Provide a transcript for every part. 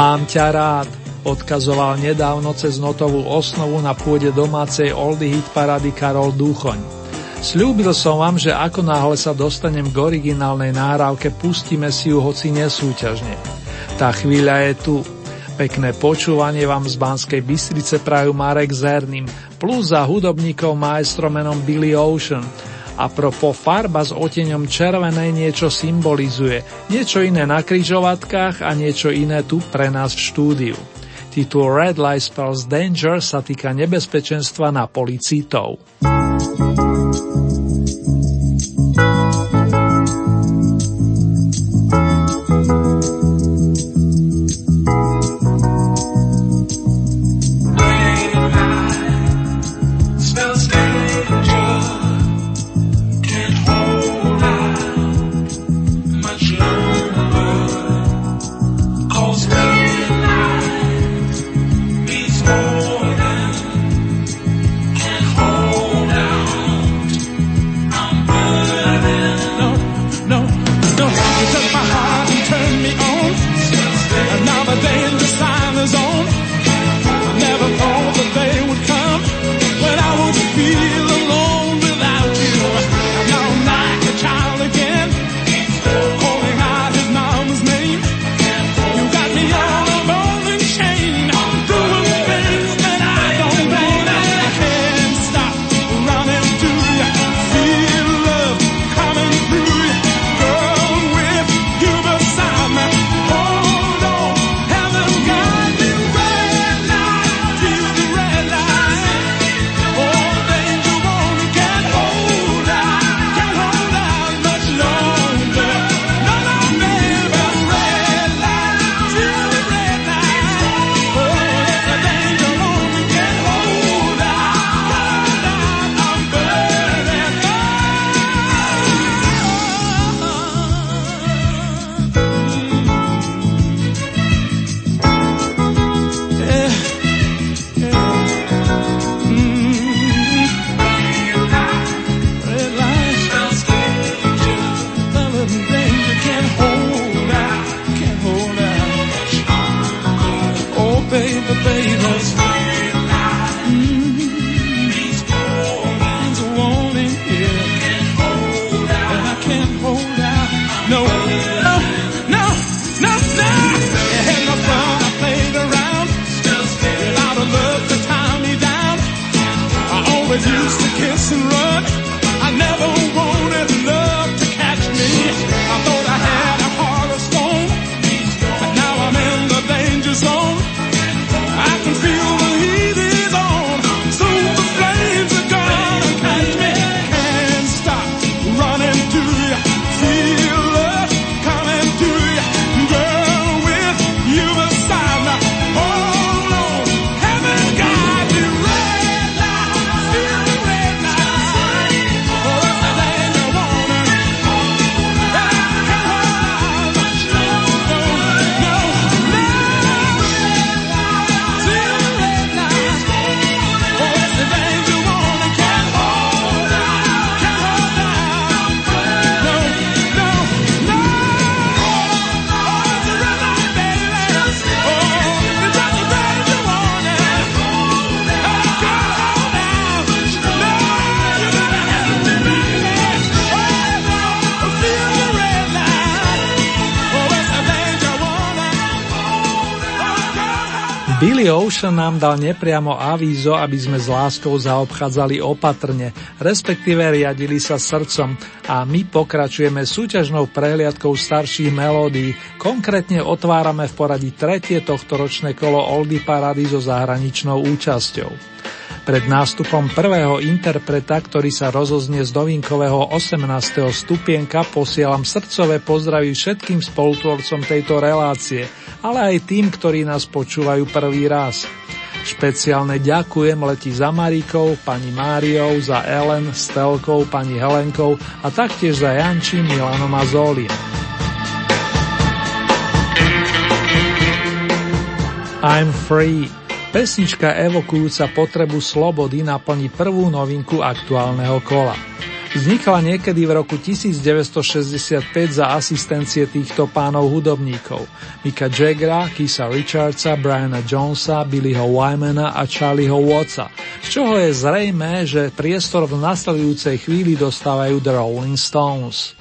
Mám ťa rád, odkazoval nedávno cez notovú osnovu na pôde domácej Oldy Hit parady Karol Dúchoň. Sľúbil som vám, že ako náhle sa dostanem k originálnej náhrávke, pustíme si ju hoci nesúťažne. Tá chvíľa je tu. Pekné počúvanie vám z Banskej Bystrice prajú Marek Zerným, plus za hudobníkov maestro menom Billy Ocean – a propo farba s oteňom červenej niečo symbolizuje, niečo iné na kryžovatkách a niečo iné tu pre nás v štúdiu. Titul Red Light Spells Danger sa týka nebezpečenstva na policítov. Ocean nám dal nepriamo avízo, aby sme s láskou zaobchádzali opatrne, respektíve riadili sa srdcom a my pokračujeme súťažnou prehliadkou starších melódií, konkrétne otvárame v poradí tretie tohto ročné kolo Oldy Parady so zahraničnou účasťou. Pred nástupom prvého interpreta, ktorý sa rozoznie z novinkového 18. stupienka, posielam srdcové pozdravy všetkým spolutvorcom tejto relácie, ale aj tým, ktorí nás počúvajú prvý raz. Špeciálne ďakujem letí za Marikou, pani Máriou, za Ellen, Stelkou, pani Helenkou a taktiež za Jančím, Milanom a Zólim. I'm free. Pesnička evokujúca potrebu slobody naplní prvú novinku aktuálneho kola. Vznikla niekedy v roku 1965 za asistencie týchto pánov hudobníkov Mika Jaggera, Kisa Richardsa, Briana Jonesa, Billyho Wymana a Charlieho Wattsa, z čoho je zrejme, že priestor v nasledujúcej chvíli dostávajú The Rolling Stones.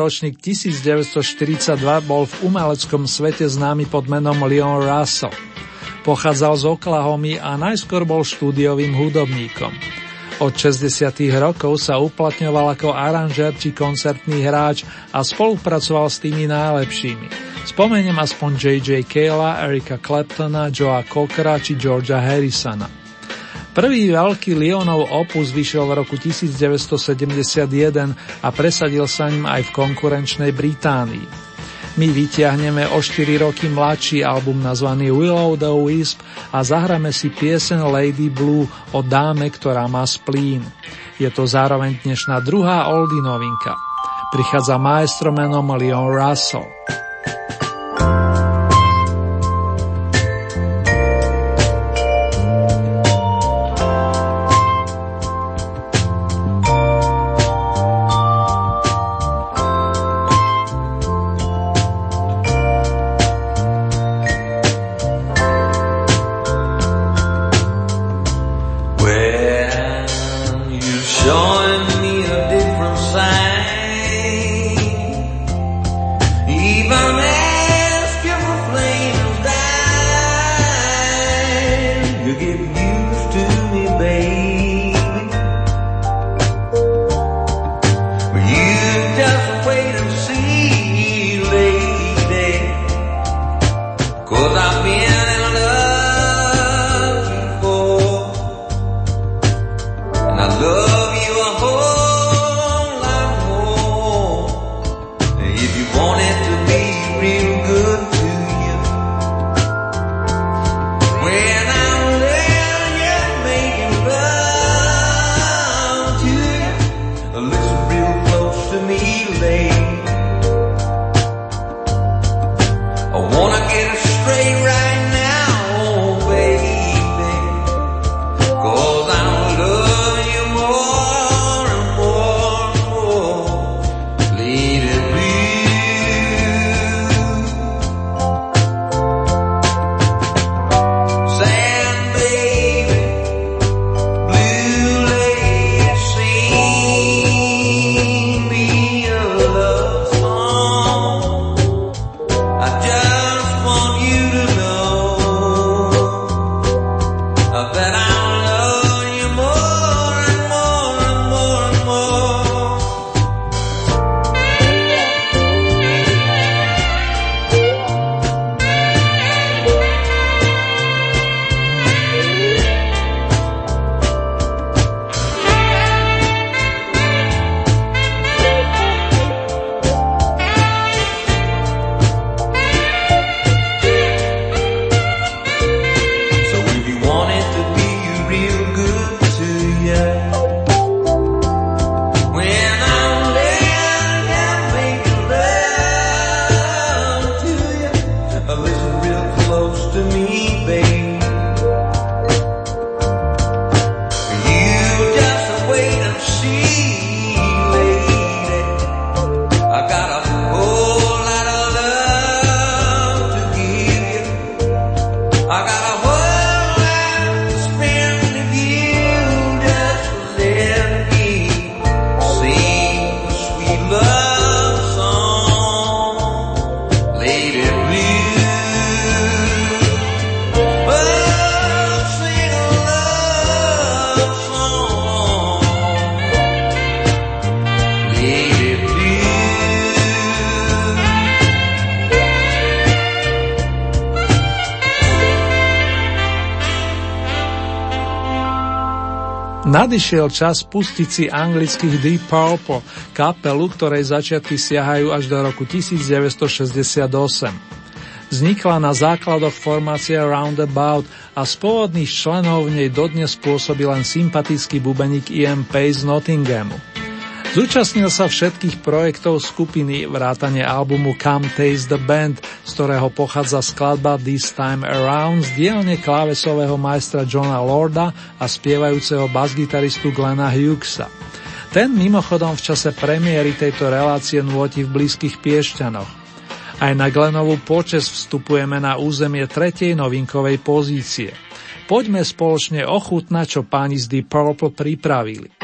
Ročník 1942, bol v umeleckom svete známy pod menom Leon Russell. Pochádzal z Oklahomy a najskôr bol štúdiovým hudobníkom. Od 60. rokov sa uplatňoval ako aranžér či koncertný hráč a spolupracoval s tými najlepšími. Spomeniem aspoň J.J. Kayla, Erika Claptona, Joea Cockera či Georgia Harrisona. Prvý veľký Lionov opus vyšiel v roku 1971 a presadil sa ním aj v konkurenčnej Británii. My vyťahneme o 4 roky mladší album nazvaný Willow the Wisp a zahráme si piesen Lady Blue o dáme, ktorá má splín. Je to zároveň dnešná druhá oldie novinka. Prichádza maestro menom Leon Russell. Nadišiel čas pustiť si anglických Deep Purple, kapelu, ktorej začiatky siahajú až do roku 1968. Vznikla na základoch formácie Roundabout a z pôvodných členov v nej dodnes pôsobí len sympatický bubeník Ian Pace z Nottinghamu. Zúčastnil sa všetkých projektov skupiny vrátane albumu Come Taste the Band, z ktorého pochádza skladba This Time Around z dielne klávesového majstra Johna Lorda a spievajúceho basgitaristu Glena Hughesa. Ten mimochodom v čase premiéry tejto relácie nôti v blízkych Piešťanoch. Aj na Glenovú počes vstupujeme na územie tretej novinkovej pozície. Poďme spoločne ochutnať, čo páni z Deep Purple pripravili.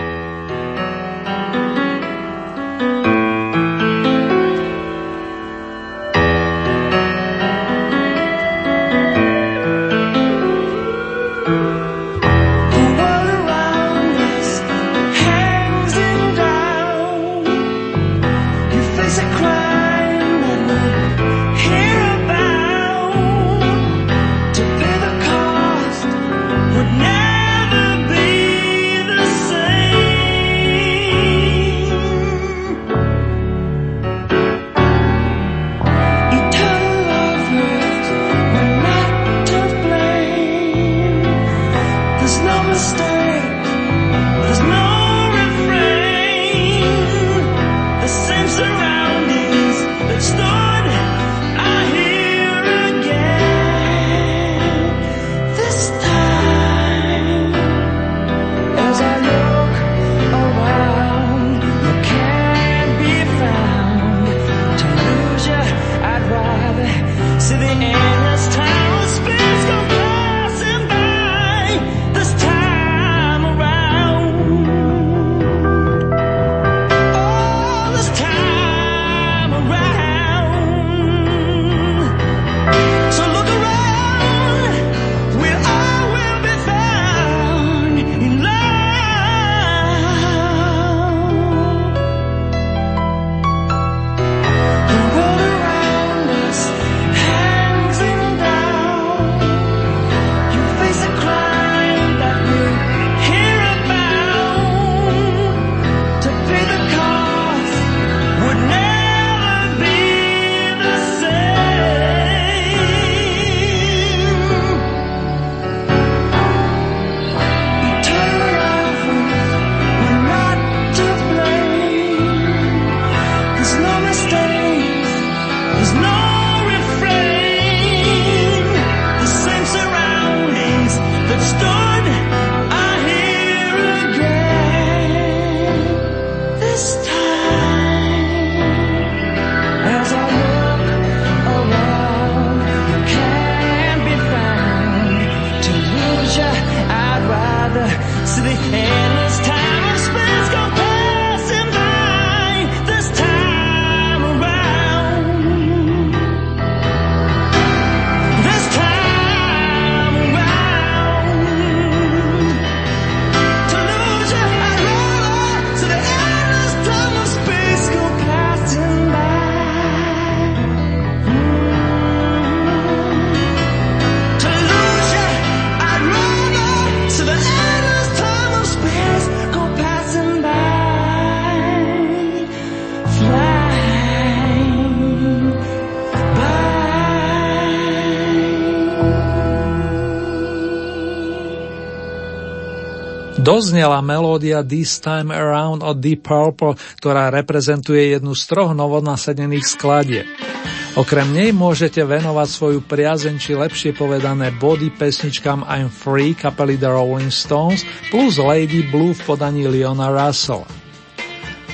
Doznela melódia This Time Around od Deep Purple, ktorá reprezentuje jednu z troch novonasedených skladieb. Okrem nej môžete venovať svoju priazeň či lepšie povedané body pesničkám I'm Free kapely The Rolling Stones plus Lady Blue v podaní Leona Russell.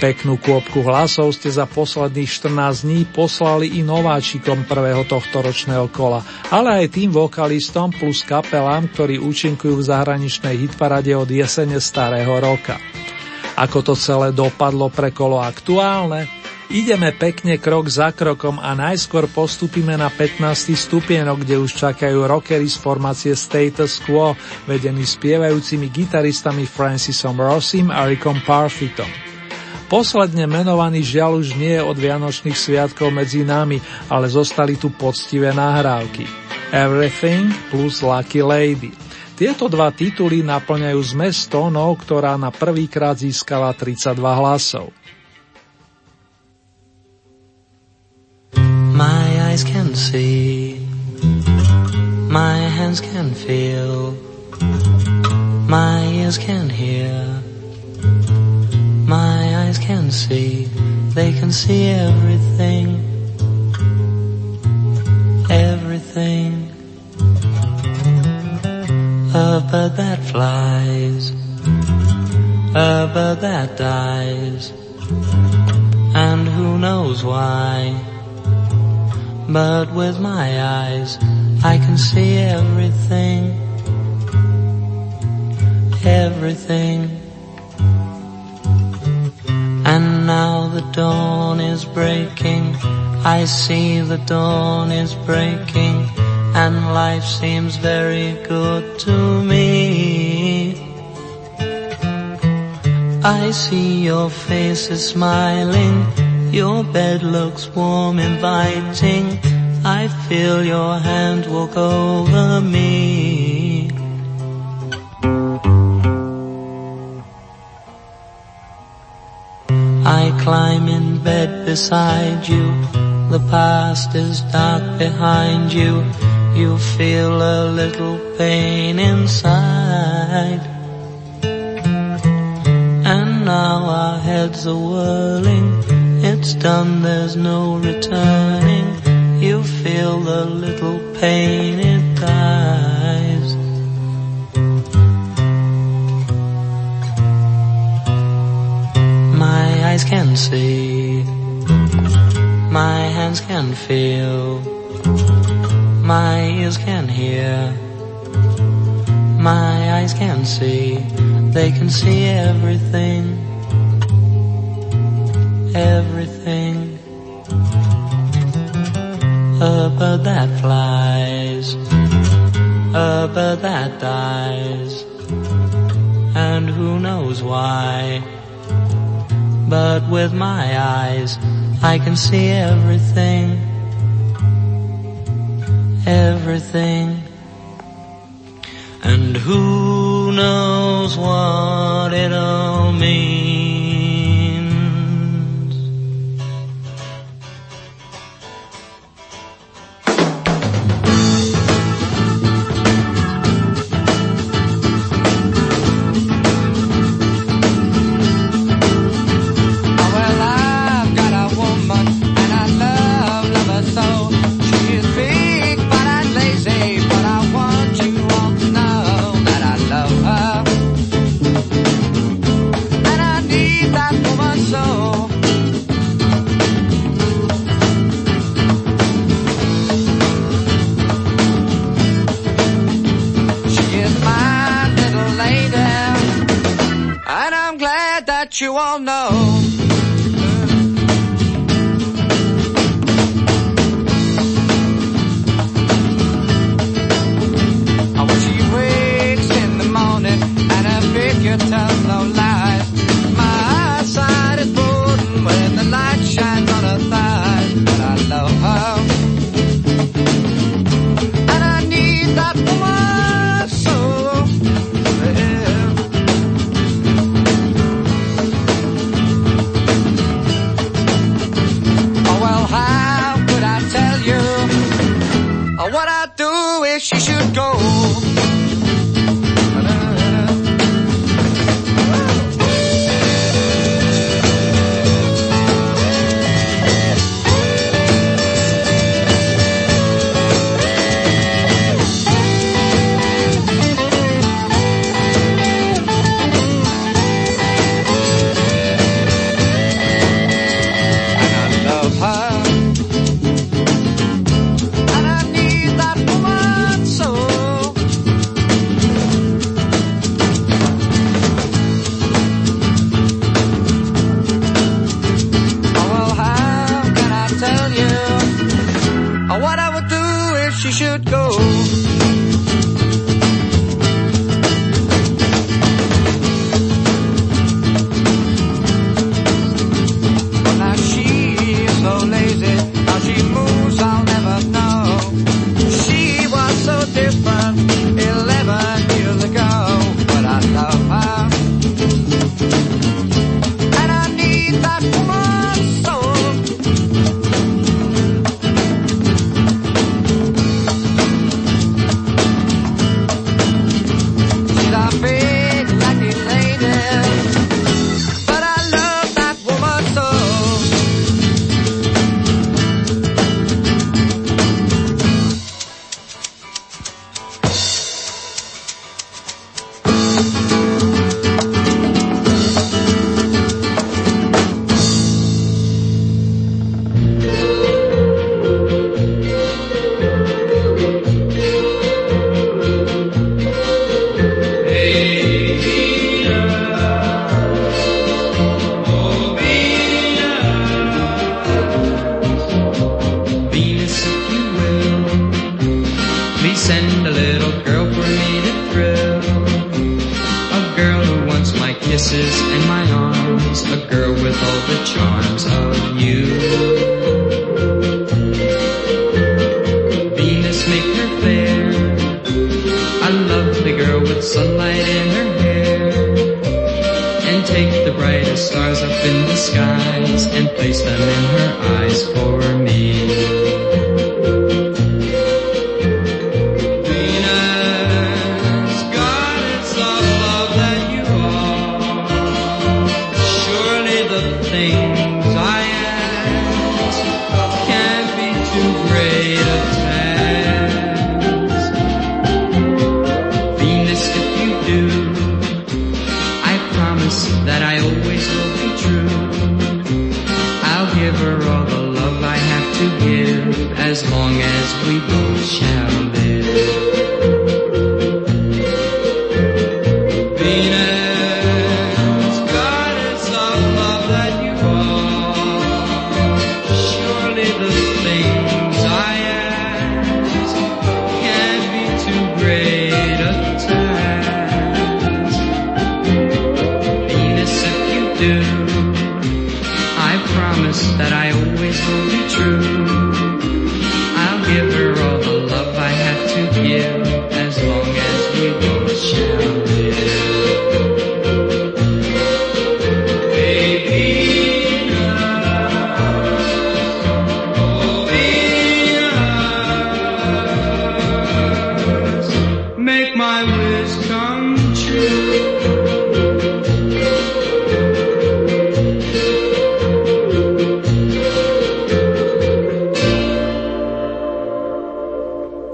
Peknú kôpku hlasov ste za posledných 14 dní poslali i nováčikom prvého tohto ročného kola, ale aj tým vokalistom plus kapelám, ktorí účinkujú v zahraničnej hitparade od jesene starého roka. Ako to celé dopadlo pre kolo aktuálne? Ideme pekne krok za krokom a najskôr postupíme na 15. stupienok, kde už čakajú rockery z formácie Status Quo, vedení spievajúcimi gitaristami Francisom Rossim a Rickom Parfitom. Posledne menovaný žiaľ už nie je od Vianočných sviatkov medzi nami, ale zostali tu poctivé nahrávky. Everything plus Lucky Lady. Tieto dva tituly naplňajú zmes tónov, ktorá na prvýkrát získala 32 hlasov. My eyes can see, my hands can feel, my ears can hear, eyes can see, they can see everything, everything. A bird that flies, a bird that dies, and who knows why. But with my eyes I can see everything, everything. And now the dawn is breaking, I see the dawn is breaking, and life seems very good to me. I see your faces smiling, your bed looks warm, inviting. I feel your hand walk over me. Climb in bed beside you. The past is dark behind you. You feel a little pain inside. And now our heads are whirling it's done, there's no returning. You feel the little pain, it. Eyes can see, my hands can feel, my ears can hear, my eyes can see, they can see everything. Everything. A bird that flies, a bird that dies, and who knows why. But with my eyes, I can see everything, everything. And who knows what it all means. All know.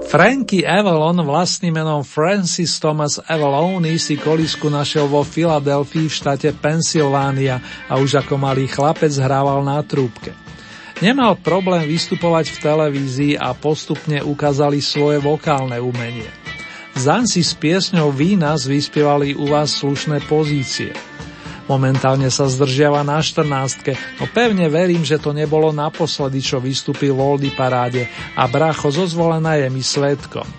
Frankie Avalon vlastným menom Francis Thomas Avalone si kolisku našiel vo Filadelfii v štáte Pensylvánia a už ako malý chlapec hrával na trúbke. Nemal problém vystupovať v televízii a postupne ukázali svoje vokálne umenie. Zaň si s piesňou Vínas vyspievali u vás slušné pozície – Momentálne sa zdržiava na 14. No pevne verím, že to nebolo naposledy, čo vystúpil v Oldy paráde a bracho zo zvolená je mi svetkom.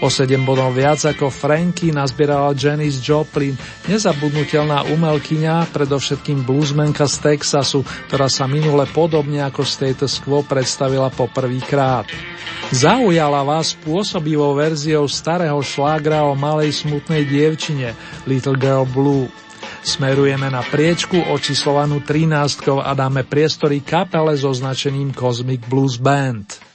O 7 bodov viac ako Franky nazbierala Janis Joplin, nezabudnutelná umelkyňa, predovšetkým bluesmenka z Texasu, ktorá sa minule podobne ako Status Quo predstavila poprvýkrát. Zaujala vás spôsobivou verziou starého šlágra o malej smutnej dievčine Little Girl Blue. Smerujeme na priečku očíslovanú 13 a dáme priestory kapele so značením Cosmic Blues Band.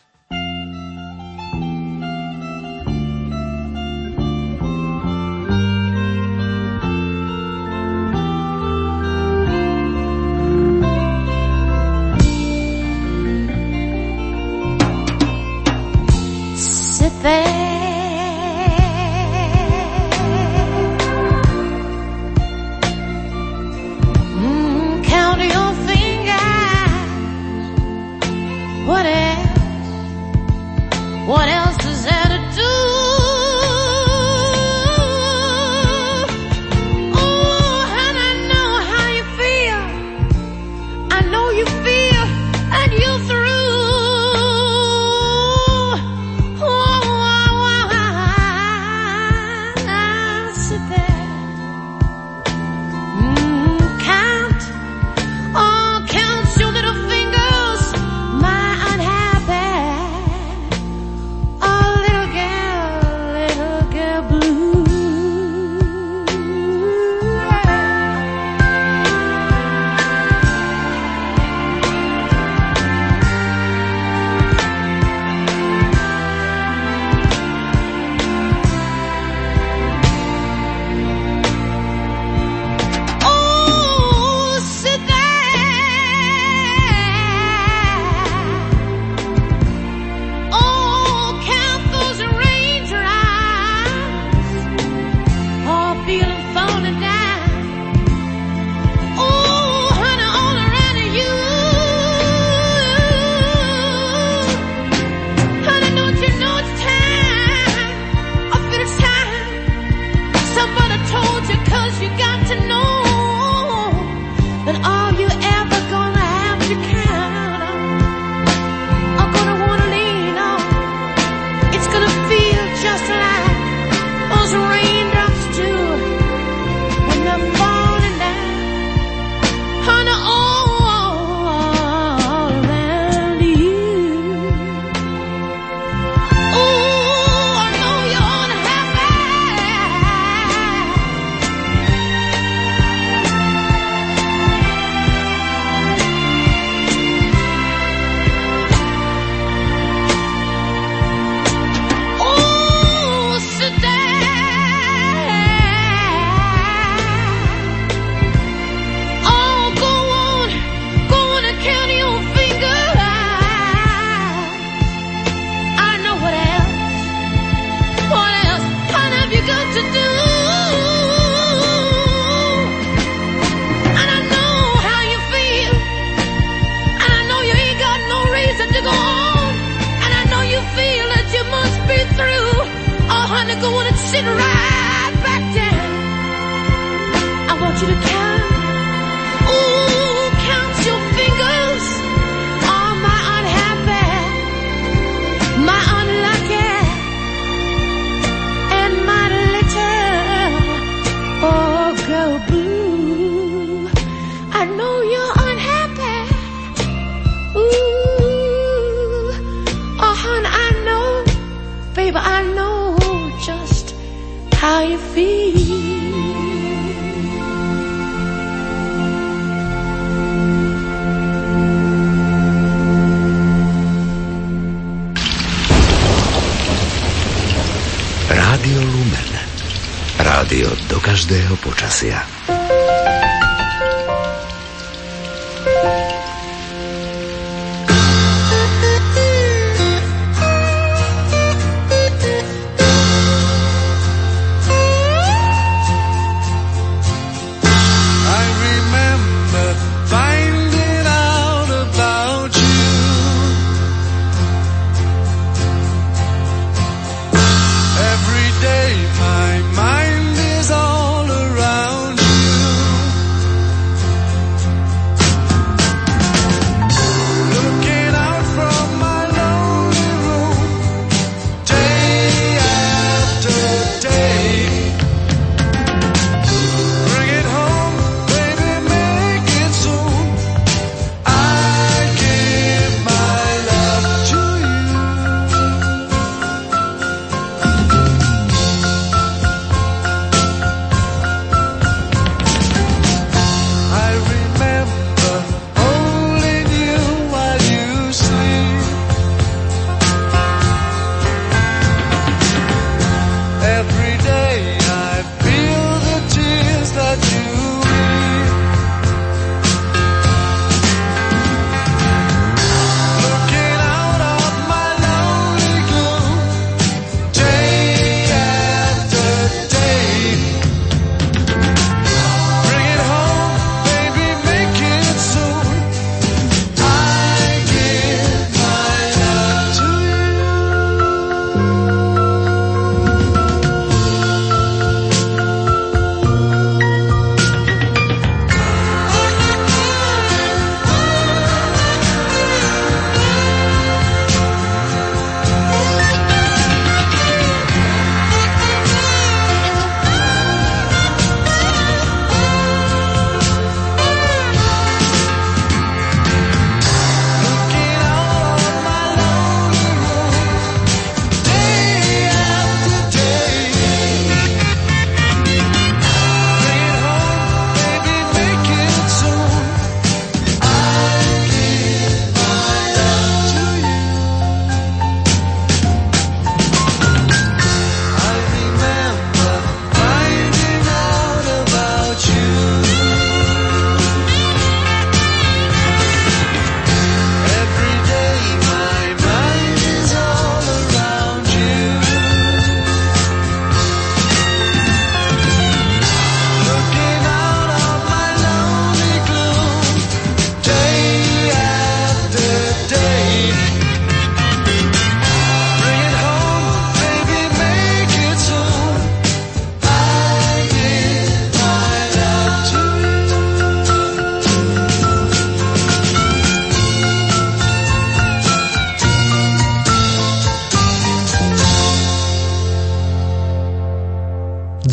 Asia.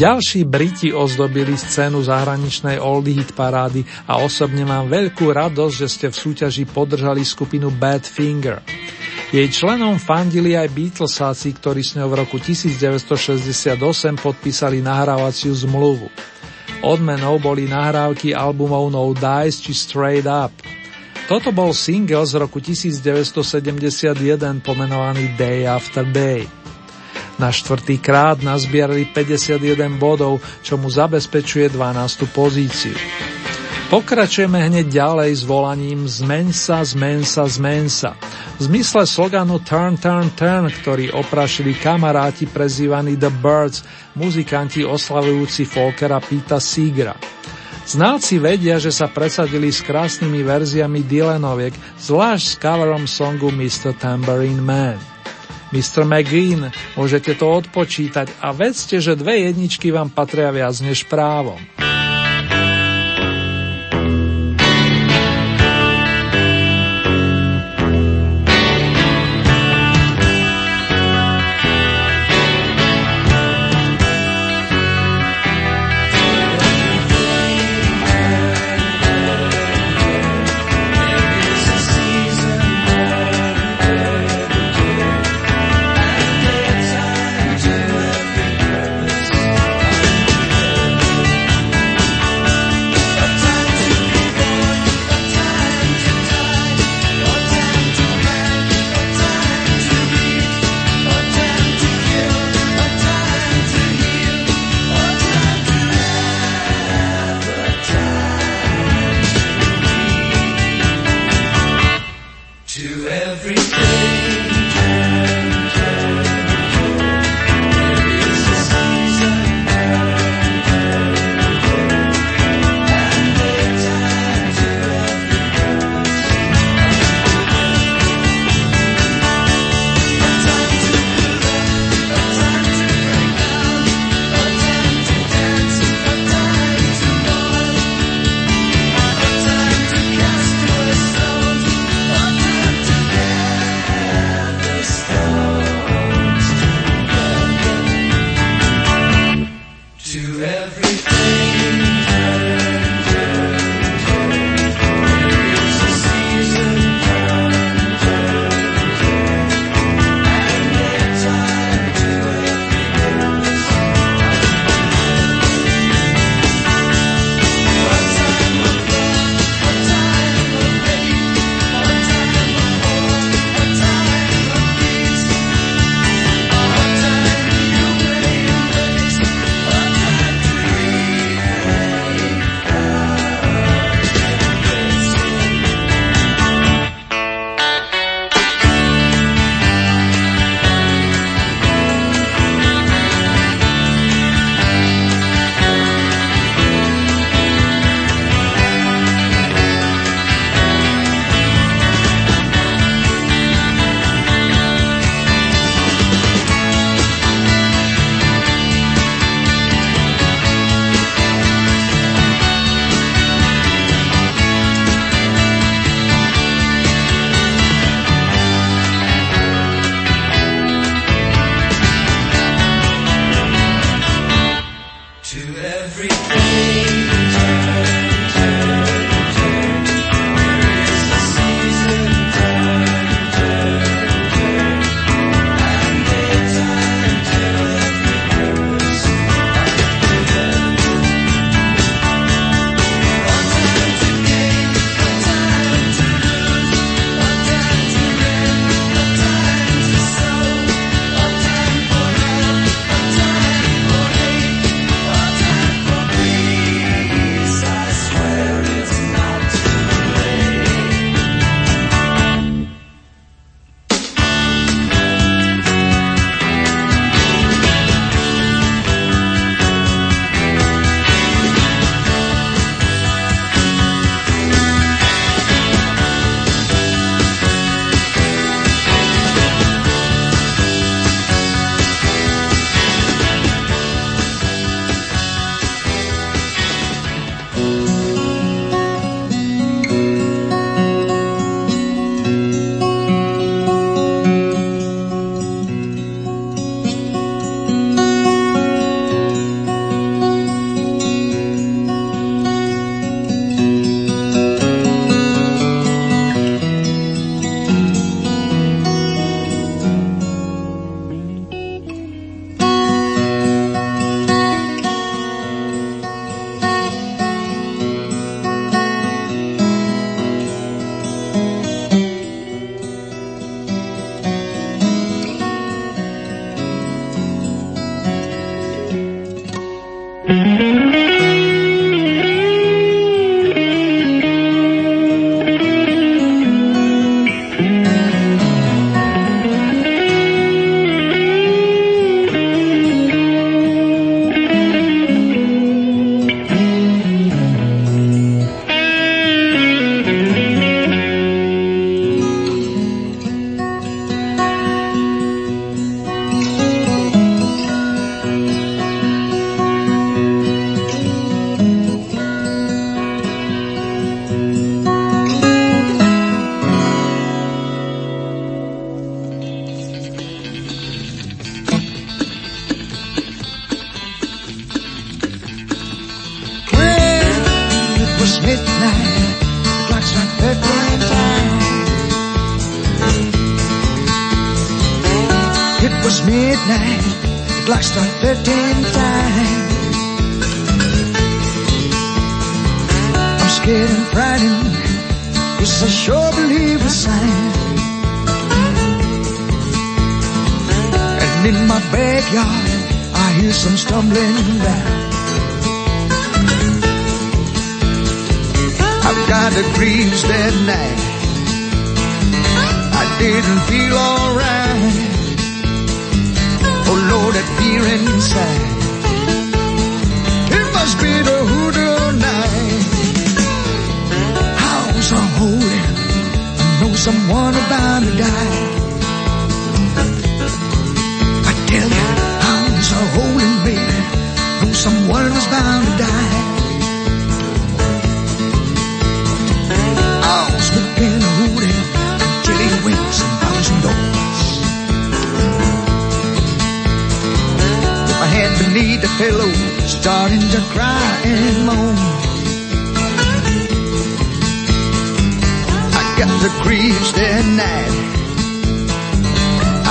Ďalší Briti ozdobili scénu zahraničnej oldie hit parády a osobne mám veľkú radosť, že ste v súťaži podržali skupinu Bad Finger. Jej členom fandili aj Beatlesáci, ktorí s ňou v roku 1968 podpísali nahrávaciu zmluvu. Odmenou boli nahrávky albumov No Dice či Straight Up. Toto bol single z roku 1971 pomenovaný Day After Day. Na štvrtý krát nazbierali 51 bodov, čo mu zabezpečuje 12. pozíciu. Pokračujeme hneď ďalej s volaním Zmeň sa, zmeň sa, zmeň sa. V zmysle sloganu Turn, Turn, Turn, ktorý oprašili kamaráti prezývaní The Birds, muzikanti oslavujúci Folkera Pita Segra. Znalci vedia, že sa presadili s krásnymi verziami Dylanoviek, zvlášť s coverom songu Mr. Tambourine Man. Mr. McGreen, môžete to odpočítať a vedzte, že dve jedničky vám patria viac než právom.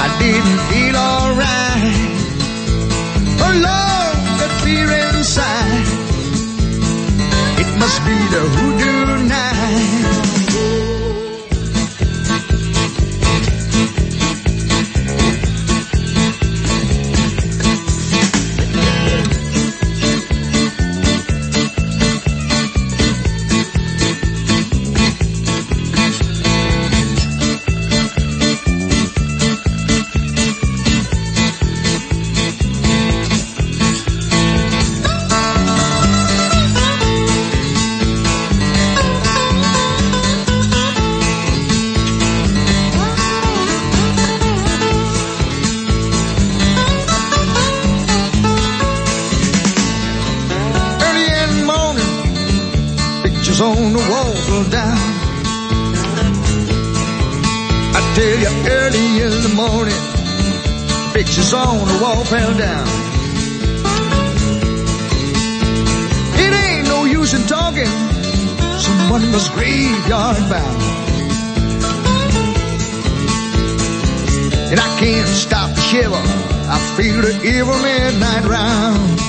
I didn't someone was graveyard bound. And I can't stop the shiver, I feel the evil midnight round.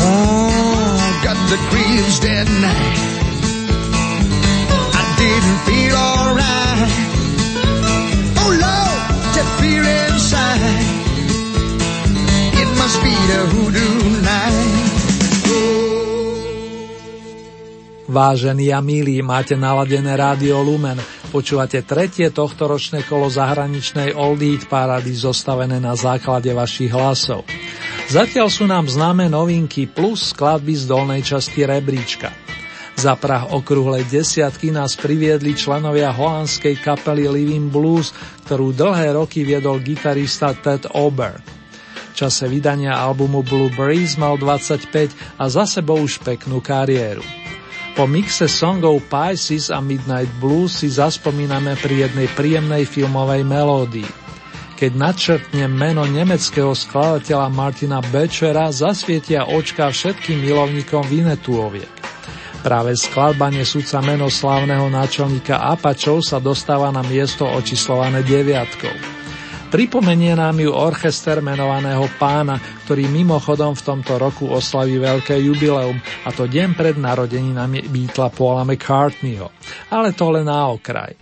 Oh, got the creeps that night. I didn't feel alright. Oh Lord, that fear inside. It must be the hoodoo night. Vážení a milí, máte naladené rádio Lumen. Počúvate tretie tohtoročné kolo zahraničnej Old Heat Parady zostavené na základe vašich hlasov. Zatiaľ sú nám známe novinky plus skladby z dolnej časti rebríčka. Za prah okrúhlej desiatky nás priviedli členovia holandskej kapely Living Blues, ktorú dlhé roky viedol gitarista Ted Ober. V čase vydania albumu Blue Breeze mal 25 a za sebou už peknú kariéru. Po mixe songov Pisces a Midnight Blues si zaspomíname pri jednej príjemnej filmovej melódii. Keď nadšrtne meno nemeckého skladateľa Martina Bečera, zasvietia očka všetkým milovníkom Vinetuoviek. Práve skladba nesúca meno slávneho náčelníka Apačov sa dostáva na miesto očíslované deviatkou. Pripomenie nám ju orchester menovaného pána, ktorý mimochodom v tomto roku oslaví veľké jubileum, a to deň pred narodeninami Beatla Paula McCartneyho. Ale to len na okraj.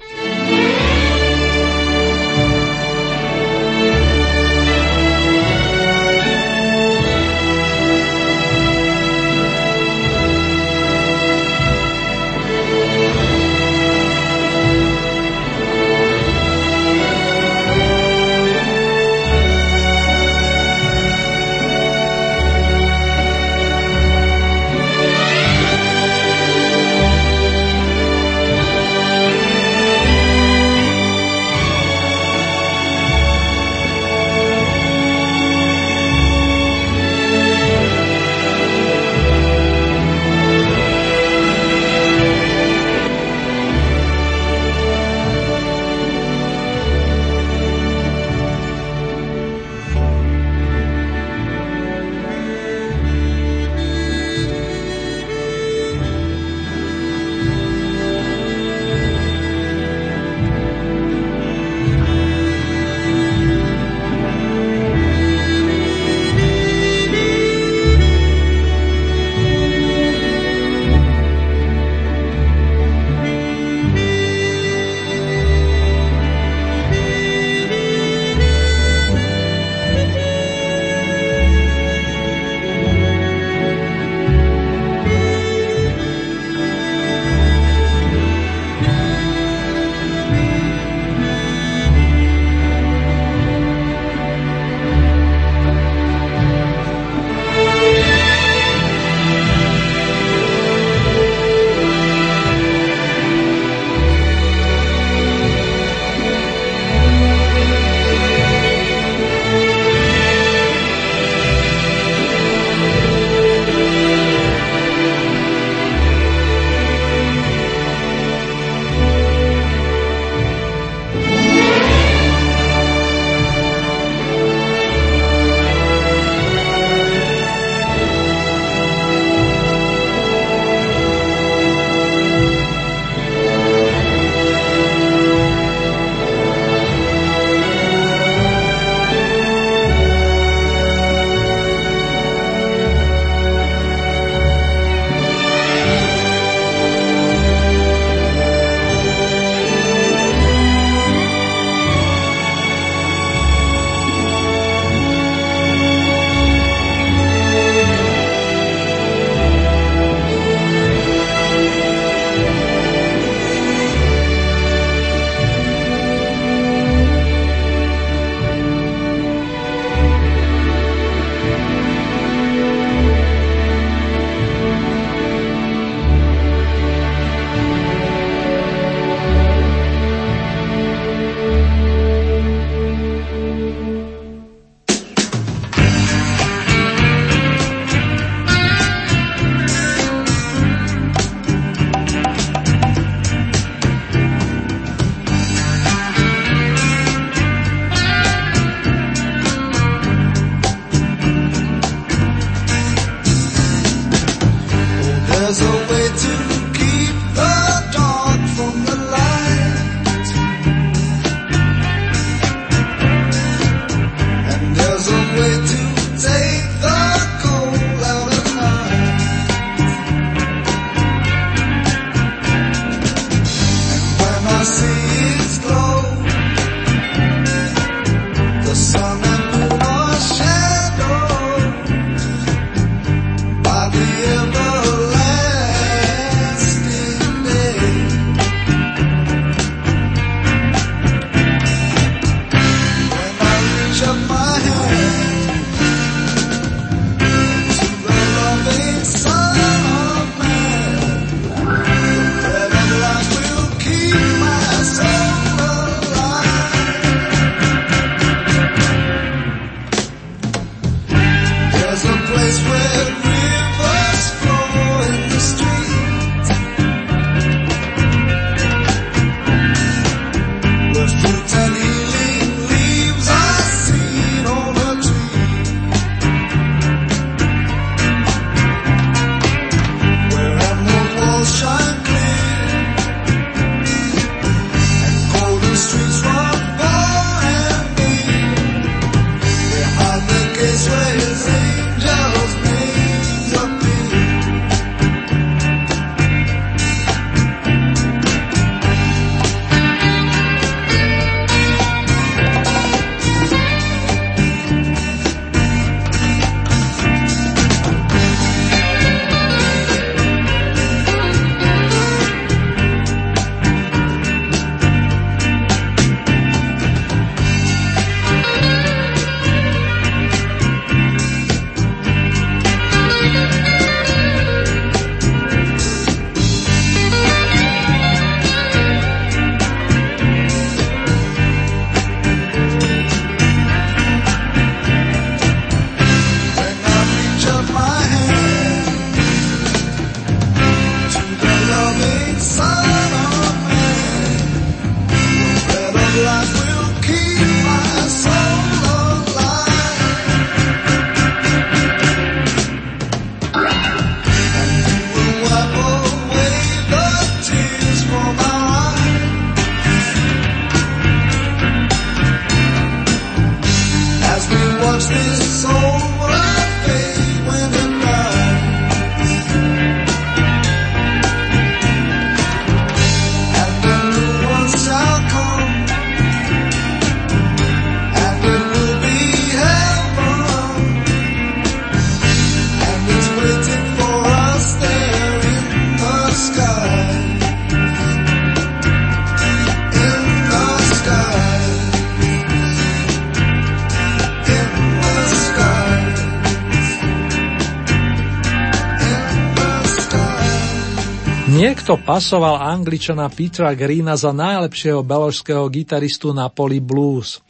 Niekto pasoval angličana Petra Greena za najlepšieho beložského gitaristu na poli blues.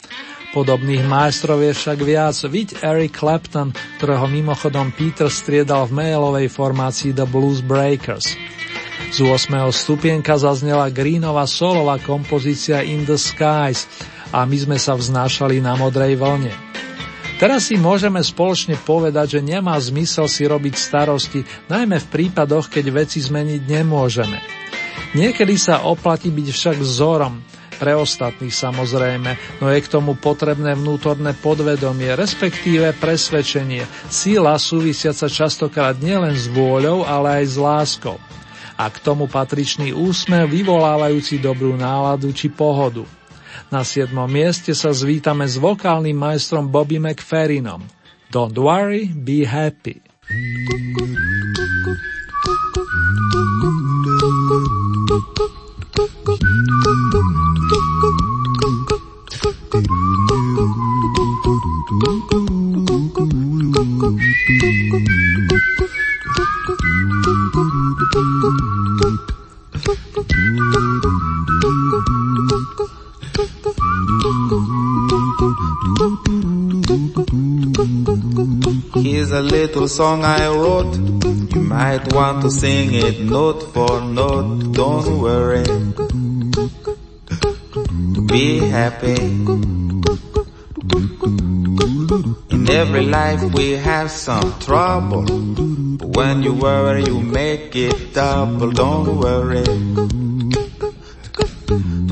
Podobných majstrov je však viac, viď Eric Clapton, ktorého mimochodom Peter striedal v mailovej formácii The Blues Breakers. Z 8. stupienka zaznela Greenova solová kompozícia In the Skies a my sme sa vznášali na modrej vlne. Teraz si môžeme spoločne povedať, že nemá zmysel si robiť starosti, najmä v prípadoch, keď veci zmeniť nemôžeme. Niekedy sa oplatí byť však vzorom, pre ostatných samozrejme, no je k tomu potrebné vnútorné podvedomie, respektíve presvedčenie, síla súvisiaca častokrát nielen s vôľou, ale aj s láskou. A k tomu patričný úsmev vyvolávajúci dobrú náladu či pohodu. Na siedmom mieste sa zvítame s vokálnym majstrom Bobby McFerrinom. Don't worry, be happy. Here's a little song I wrote. You might want to sing it note for note. Don't worry. Be happy. In every life we have some trouble. But when you worry, you make it double. Don't worry.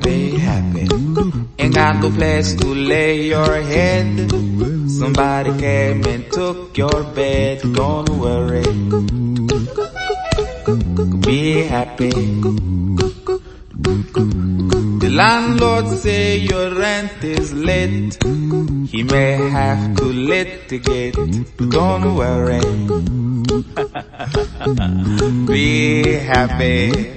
Be happy. Ain't got no place to lay your head. Somebody came and took your bed. Don't worry. Be happy. The landlord say your rent is late. He may have to litigate. Don't worry. Be happy.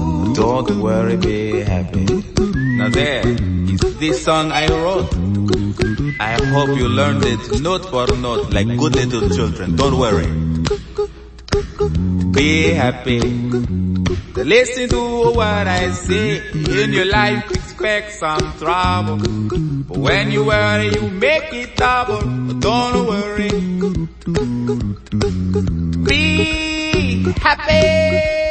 Don't worry, be happy. Now there is this song I wrote. I hope you learned it note for note like good little children. Don't worry. Be happy. Listen to what I say. In your life expect some trouble. But when you worry you make it double. But don't worry. Be happy.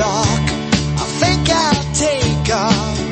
dark. I think I'll take off.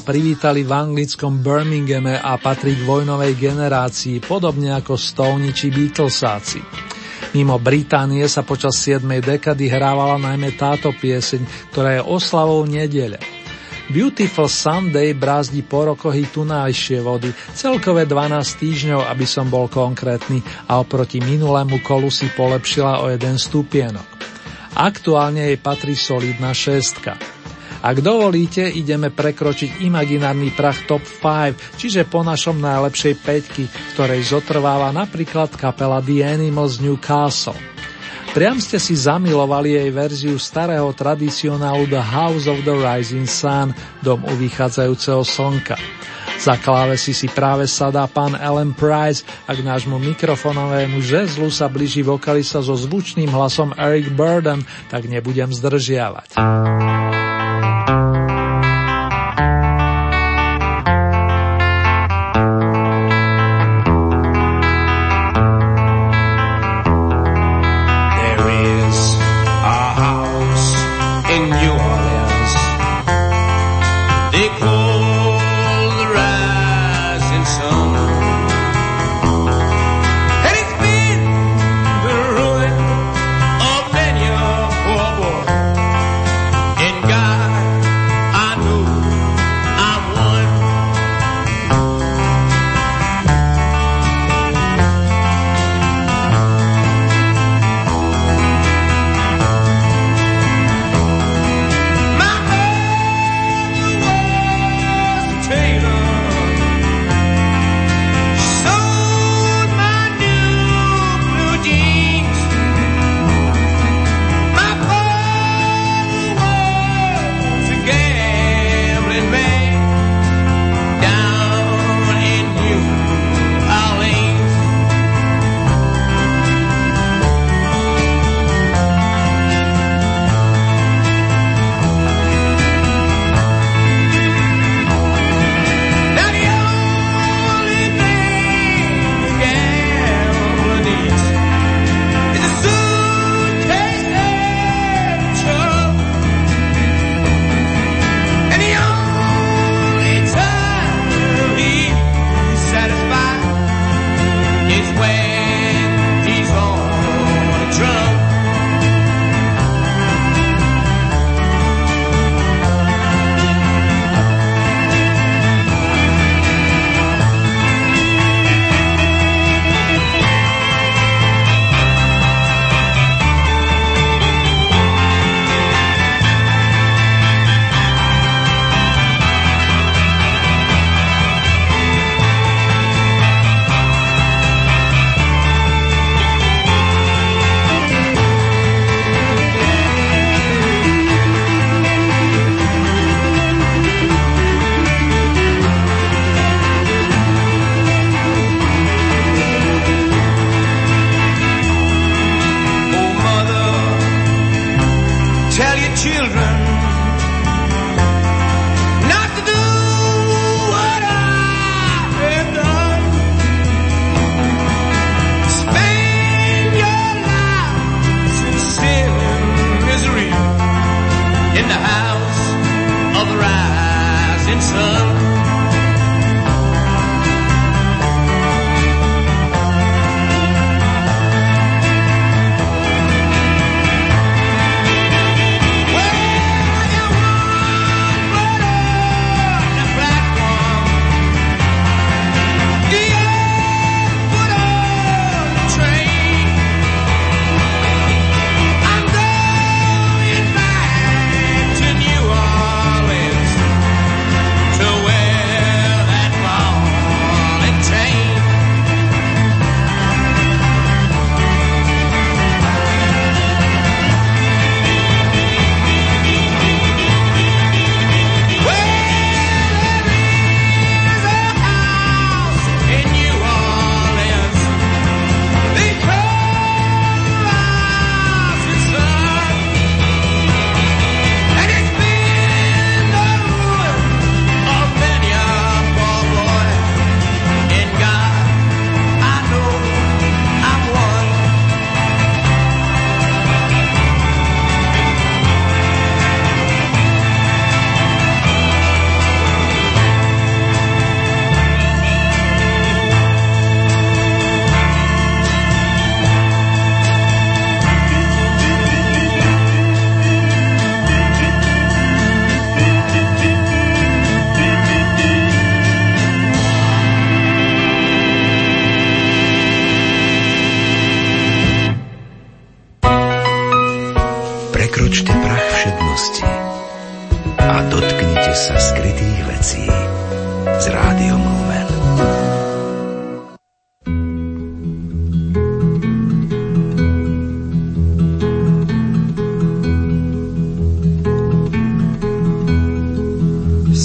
Privítali v anglickom Birminghame a patrí k vojnovej generácii, podobne ako Stone či Beatlesáci. Mimo Británie sa počas 7. dekady hrávala najmä táto pieseň, ktorá je oslavou nedele. Beautiful Sunday brázdi po rokoch tunajšie vody, celkové 12 týždňov, aby som bol konkrétny a oproti minulému kolu si polepšila o jeden stupienok. Aktuálne jej patrí solidná šestka. Ak dovolíte, ideme prekročiť imaginárny prach top 5, čiže po našom najlepšej peťky, ktorej zotrváva napríklad kapela The Animals Newcastle. Priam ste si zamilovali jej verziu starého tradicionálu The House of the Rising Sun, dom u vychádzajúceho slnka. Za klávesy si práve sadá pán Ellen Price a k nášmu mikrofonovému žezlu sa blíži vokalista so zvučným hlasom Eric Burden, tak nebudem zdržiavať.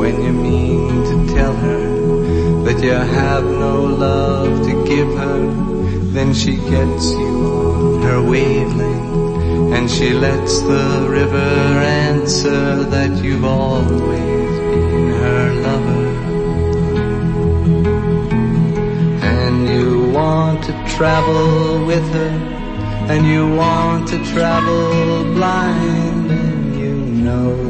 when you mean to tell her that you have no love to give her, then she gets you on her wavelength. And she lets the river answer that you've always been her lover. And you want to travel with her, and you want to travel blind, and you know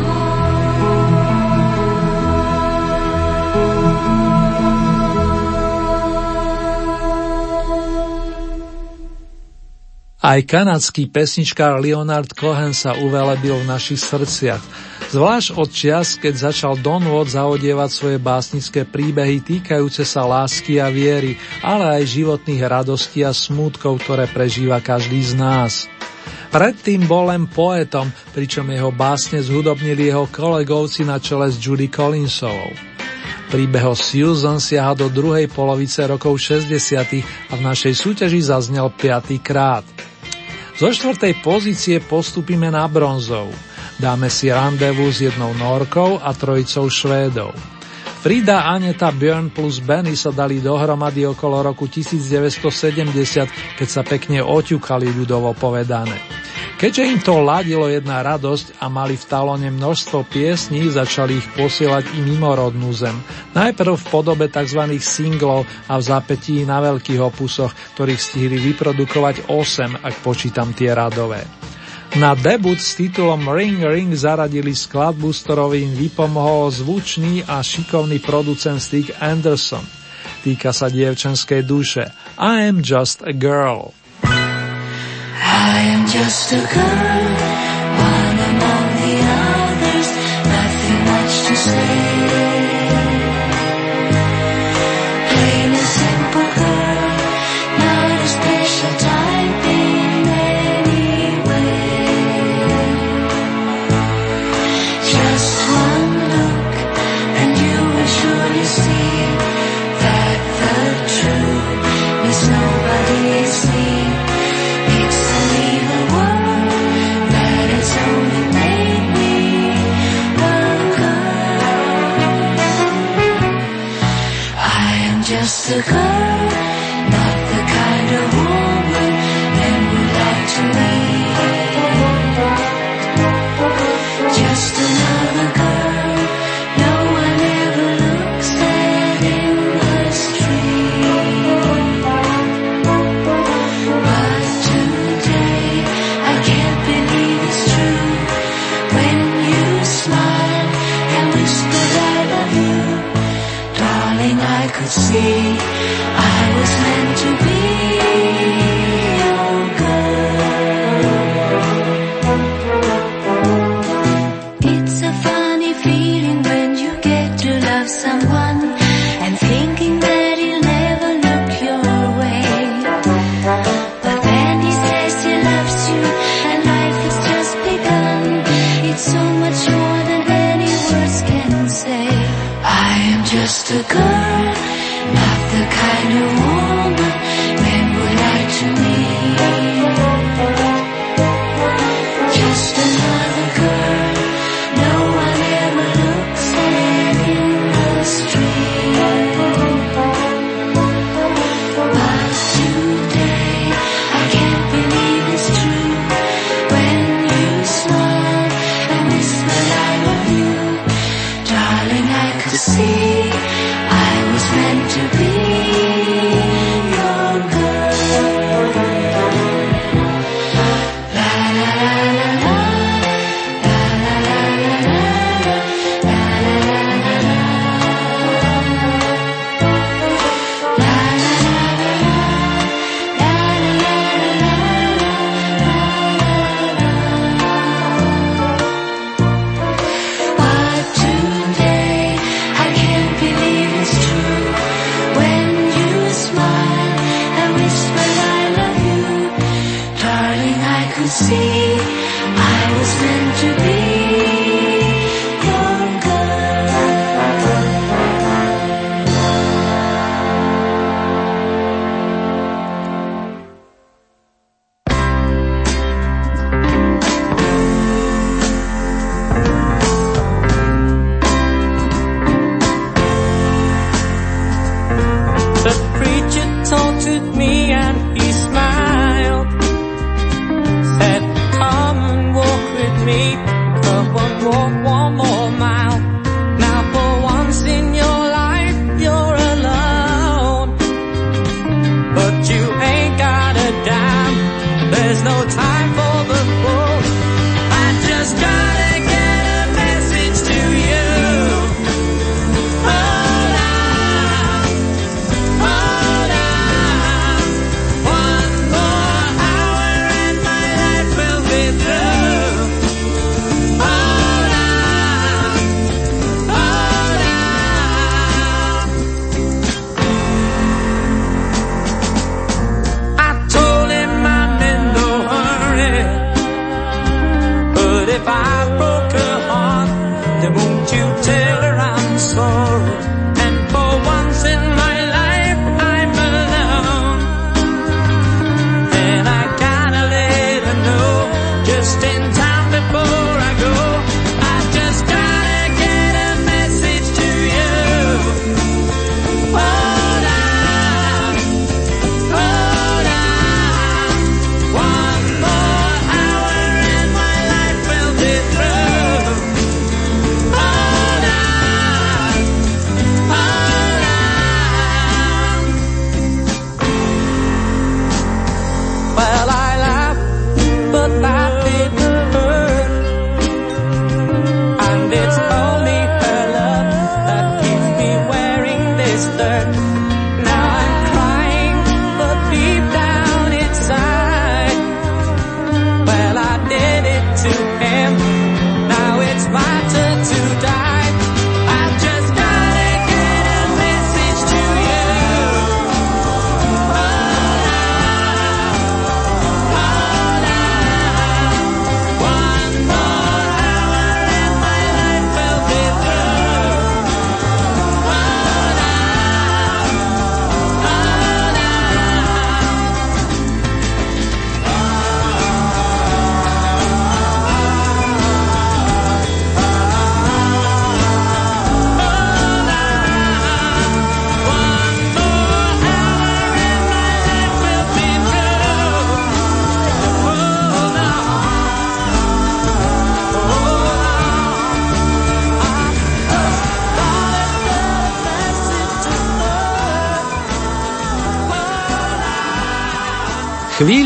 Aj kanadský pesničkár Leonard Cohen sa uvelebil v našich srdciach. Zvlášť od čias, keď začal Don Watt zaodievať svoje básnické príbehy týkajúce sa lásky a viery, ale aj životných radostí a smútkov, ktoré prežíva každý z nás. Predtým bol len poetom, pričom jeho básne zhudobnili jeho kolegovci na čele s Judy Collinsovou. Príbeh o Susan siaha do druhej polovice rokov 60. a v našej súťaži zaznel piatýkrát. Zo štvrtej pozície postupíme na bronzov. Dáme si randevu s jednou Norkou a trojicou Švédov. Frida, Aneta, Björn plus Benny sa dali dohromady okolo roku 1970, keď sa pekne oťukali ľudovo povedané. Keďže im to ladilo jedna radosť a mali v talone množstvo piesní, začali ich posielať i mimo rodnú zem. Najprv v podobe tzv. singlov a v zápetí na veľkých opusoch, ktorých stihli vyprodukovať 8, ak počítam tie radové. Na debut s titulom Ring Ring zaradili skladbu, s ktorou im vypomohol zvučný a šikovný producent Stig Anderson. Týka sa dievčenskej duše. I am just a girl. I am just a girl,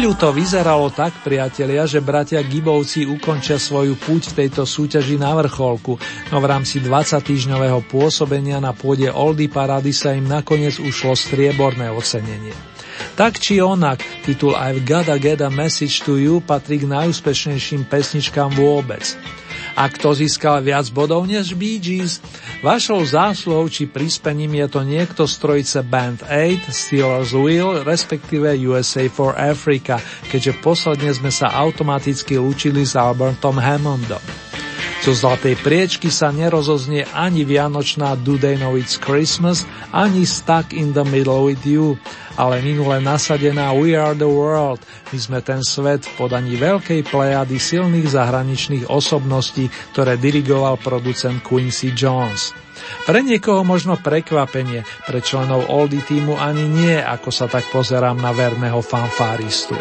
Chvíľu to vyzeralo tak, priatelia, že bratia Gibovci ukončia svoju púť v tejto súťaži na vrcholku, no v rámci 20-týždňového pôsobenia na pôde Oldy Parady sa im nakoniec ušlo strieborné ocenenie. Tak či onak, titul I've Gotta Get a Message to You patrí k najúspešnejším pesničkám vôbec. A kto získal viac bodov než Bee Gees? Vašou zásluhou či prispením je to niekto z trojice Band 8, Steelers Wheel, respektíve USA for Africa, keďže posledne sme sa automaticky lúčili s Albertom Hammondom. Zo zlatej priečky sa nerozoznie ani vianočná Do They Know It's Christmas, ani Stuck in the Middle with You, ale minule nasadená We Are the World, my sme ten svet v podaní veľkej plejady silných zahraničných osobností, ktoré dirigoval producent Quincy Jones. Pre niekoho možno prekvapenie, pre členov Oldy týmu ani nie, ako sa tak pozerám na verného fanfáristu.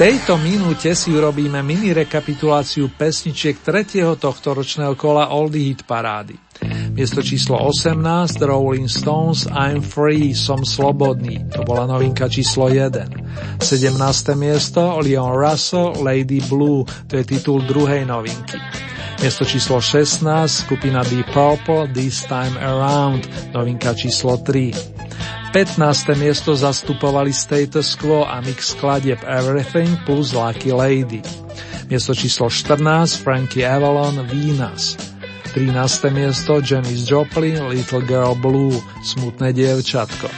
Tejto minúte si urobíme mini rekapituláciu pesničiek tretieho tohto ročného kola Oldie Hit parády. Miesto číslo 18 The Rolling Stones I'm Free, som slobodný, to bola novinka číslo 1. 17. miesto Leon Russell Lady Blue, to je titul druhej novinky. Miesto číslo 16 skupina Deep Purple This Time Around, novinka číslo 3. 15. miesto zastupovali Status Quo a mix skladieb Everything plus Lucky Lady. Miesto číslo 14 Frankie Avalon Venus. 13. miesto Janis Joplin Little Girl Blue Smutné dievčatko.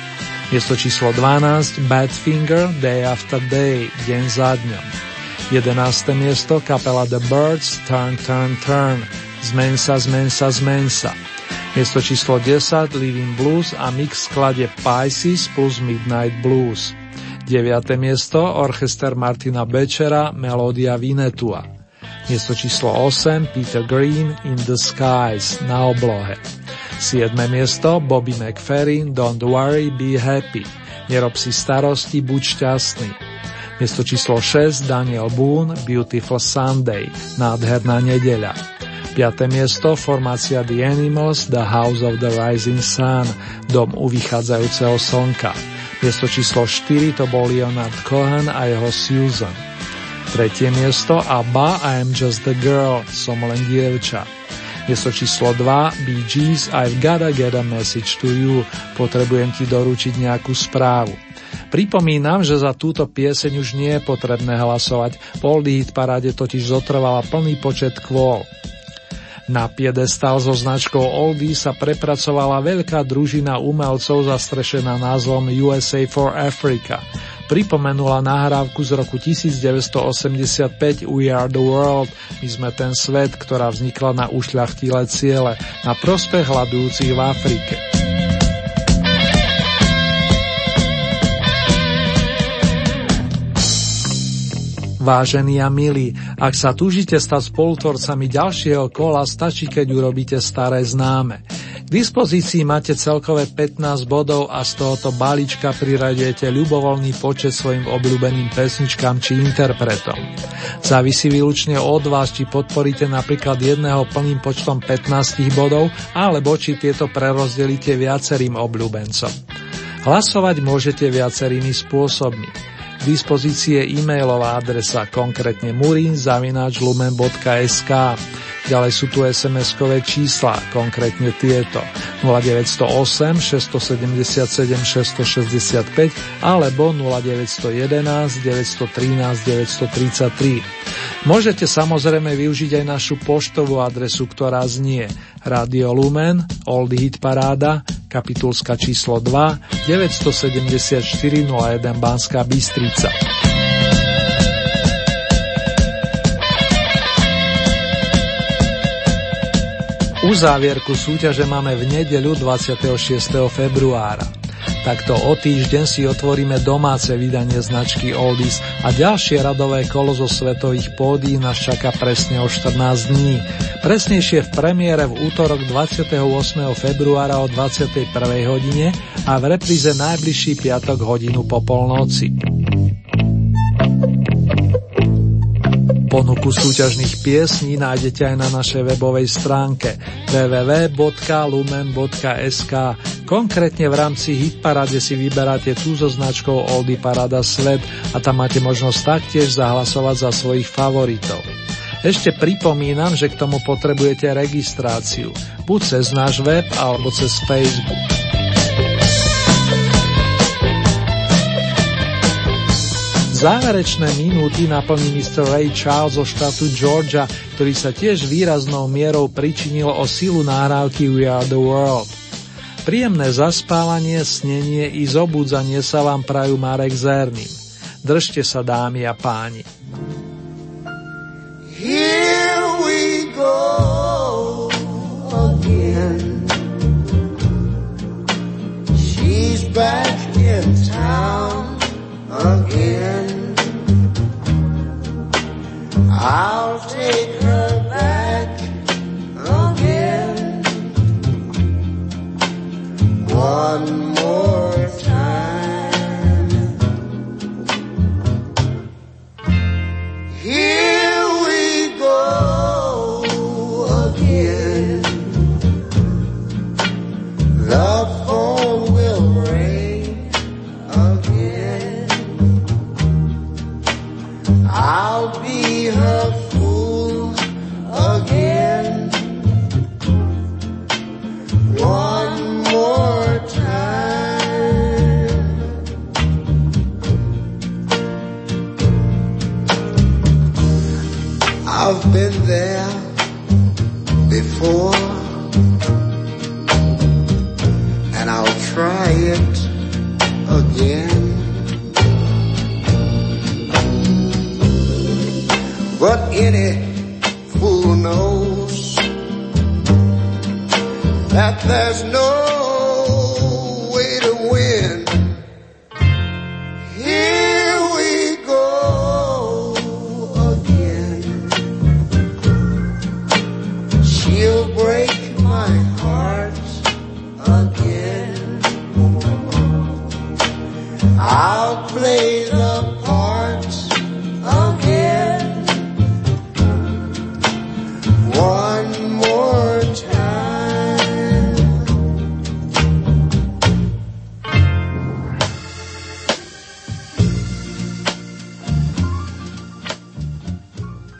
Miesto číslo 12 Badfinger Day After Day Deň za dňom. 11. miesto kapela The Birds Turn Turn Turn Zmen sa, zmen sa, zmen sa. Miesto číslo 10 Living Blues a mix skladie Pisces plus Midnight Blues. 9. miesto Orchester Martina Bečera Melódia Vinetua. Miesto číslo 8 Peter Green In the Skies na oblohe. 7. miesto Bobby McFerrin Don't Worry Be Happy. Nerob si starosti, buď šťastný. Miesto číslo 6 Daniel Boone Beautiful Sunday. Nádherná nedeľa. 5. miesto formácia The Animals The House of the Rising Sun Dom u vychádzajúceho slnka. Miesto číslo 4 to bol Leonard Cohen a jeho Susan. Tretie miesto ABBA am just the girl, som len dievča. Miesto číslo 2 Bee Gees I've gotta get a message to you, potrebujem ti doručiť nejakú správu. Pripomínam, že za túto pieseň už nie je potrebné hlasovať, po Hit paráde totiž zotrvala plný počet kvôl. Na piedestal so značkou Oldie sa prepracovala veľká družina umelcov zastrešená názvom USA for Africa. Pripomenula nahrávku z roku 1985 We Are the World, my sme ten svet, ktorá vznikla na ušľachtilé ciele, na prospech hľadujúcich v Afrike. Vážení a milí, ak sa túžite stať spolutvorcami ďalšieho kola, stačí, keď urobíte staré známe. K dispozícii máte celkové 15 bodov a z tohoto balíčka priradujete ľubovoľný počet svojim obľúbeným pesničkám či interpretom. Závisí výlučne od vás, či podporíte napríklad jedného plným počtom 15 bodov, alebo či tieto prerozdelíte viacerým obľúbencom. Hlasovať môžete viacerými spôsobmi. K dispozícii je e-mailová adresa, konkrétne murinzavináčlumen.sk. Ďalej sú tu SMS-kové čísla, konkrétne tieto 0908 677 665 alebo 0911 913 933. Môžete samozrejme využiť aj našu poštovú adresu, ktorá znie Radio Lumen, Old Hit Paráda, kapitulska číslo 2, 974 01 Banská Bystrica. Uzávierku súťaže máme v nedeľu 26. februára. Takto o týždeň si otvoríme domáce vydanie značky Oldies a ďalšie radové kolo zo svetových pódií nás čaká presne o 14 dní. Presnejšie v premiére v útorok 28. februára o 21. hodine a v repríze najbližší piatok hodinu po polnoci. Ponuku súťažných piesní nájdete aj na našej webovej stránke www.lumen.sk. Konkrétne v rámci Hitparade si vyberáte tú so značkou Oldy Parada Svet a tam máte možnosť taktiež zahlasovať za svojich favoritov. Ešte pripomínam, že k tomu potrebujete registráciu, buď cez náš web alebo cez Facebook. Záverečné minúty naplní Mr. Ray Charles zo štátu Georgia, ktorý sa tiež výraznou mierou pričinil o silu náhrávky We Are The World. Príjemné zaspávanie, snenie i zobudzanie sa vám prajú Marek Zerným. Držte sa dámy a páni. Here we go again. She's back in town again. I'll take her one more there's no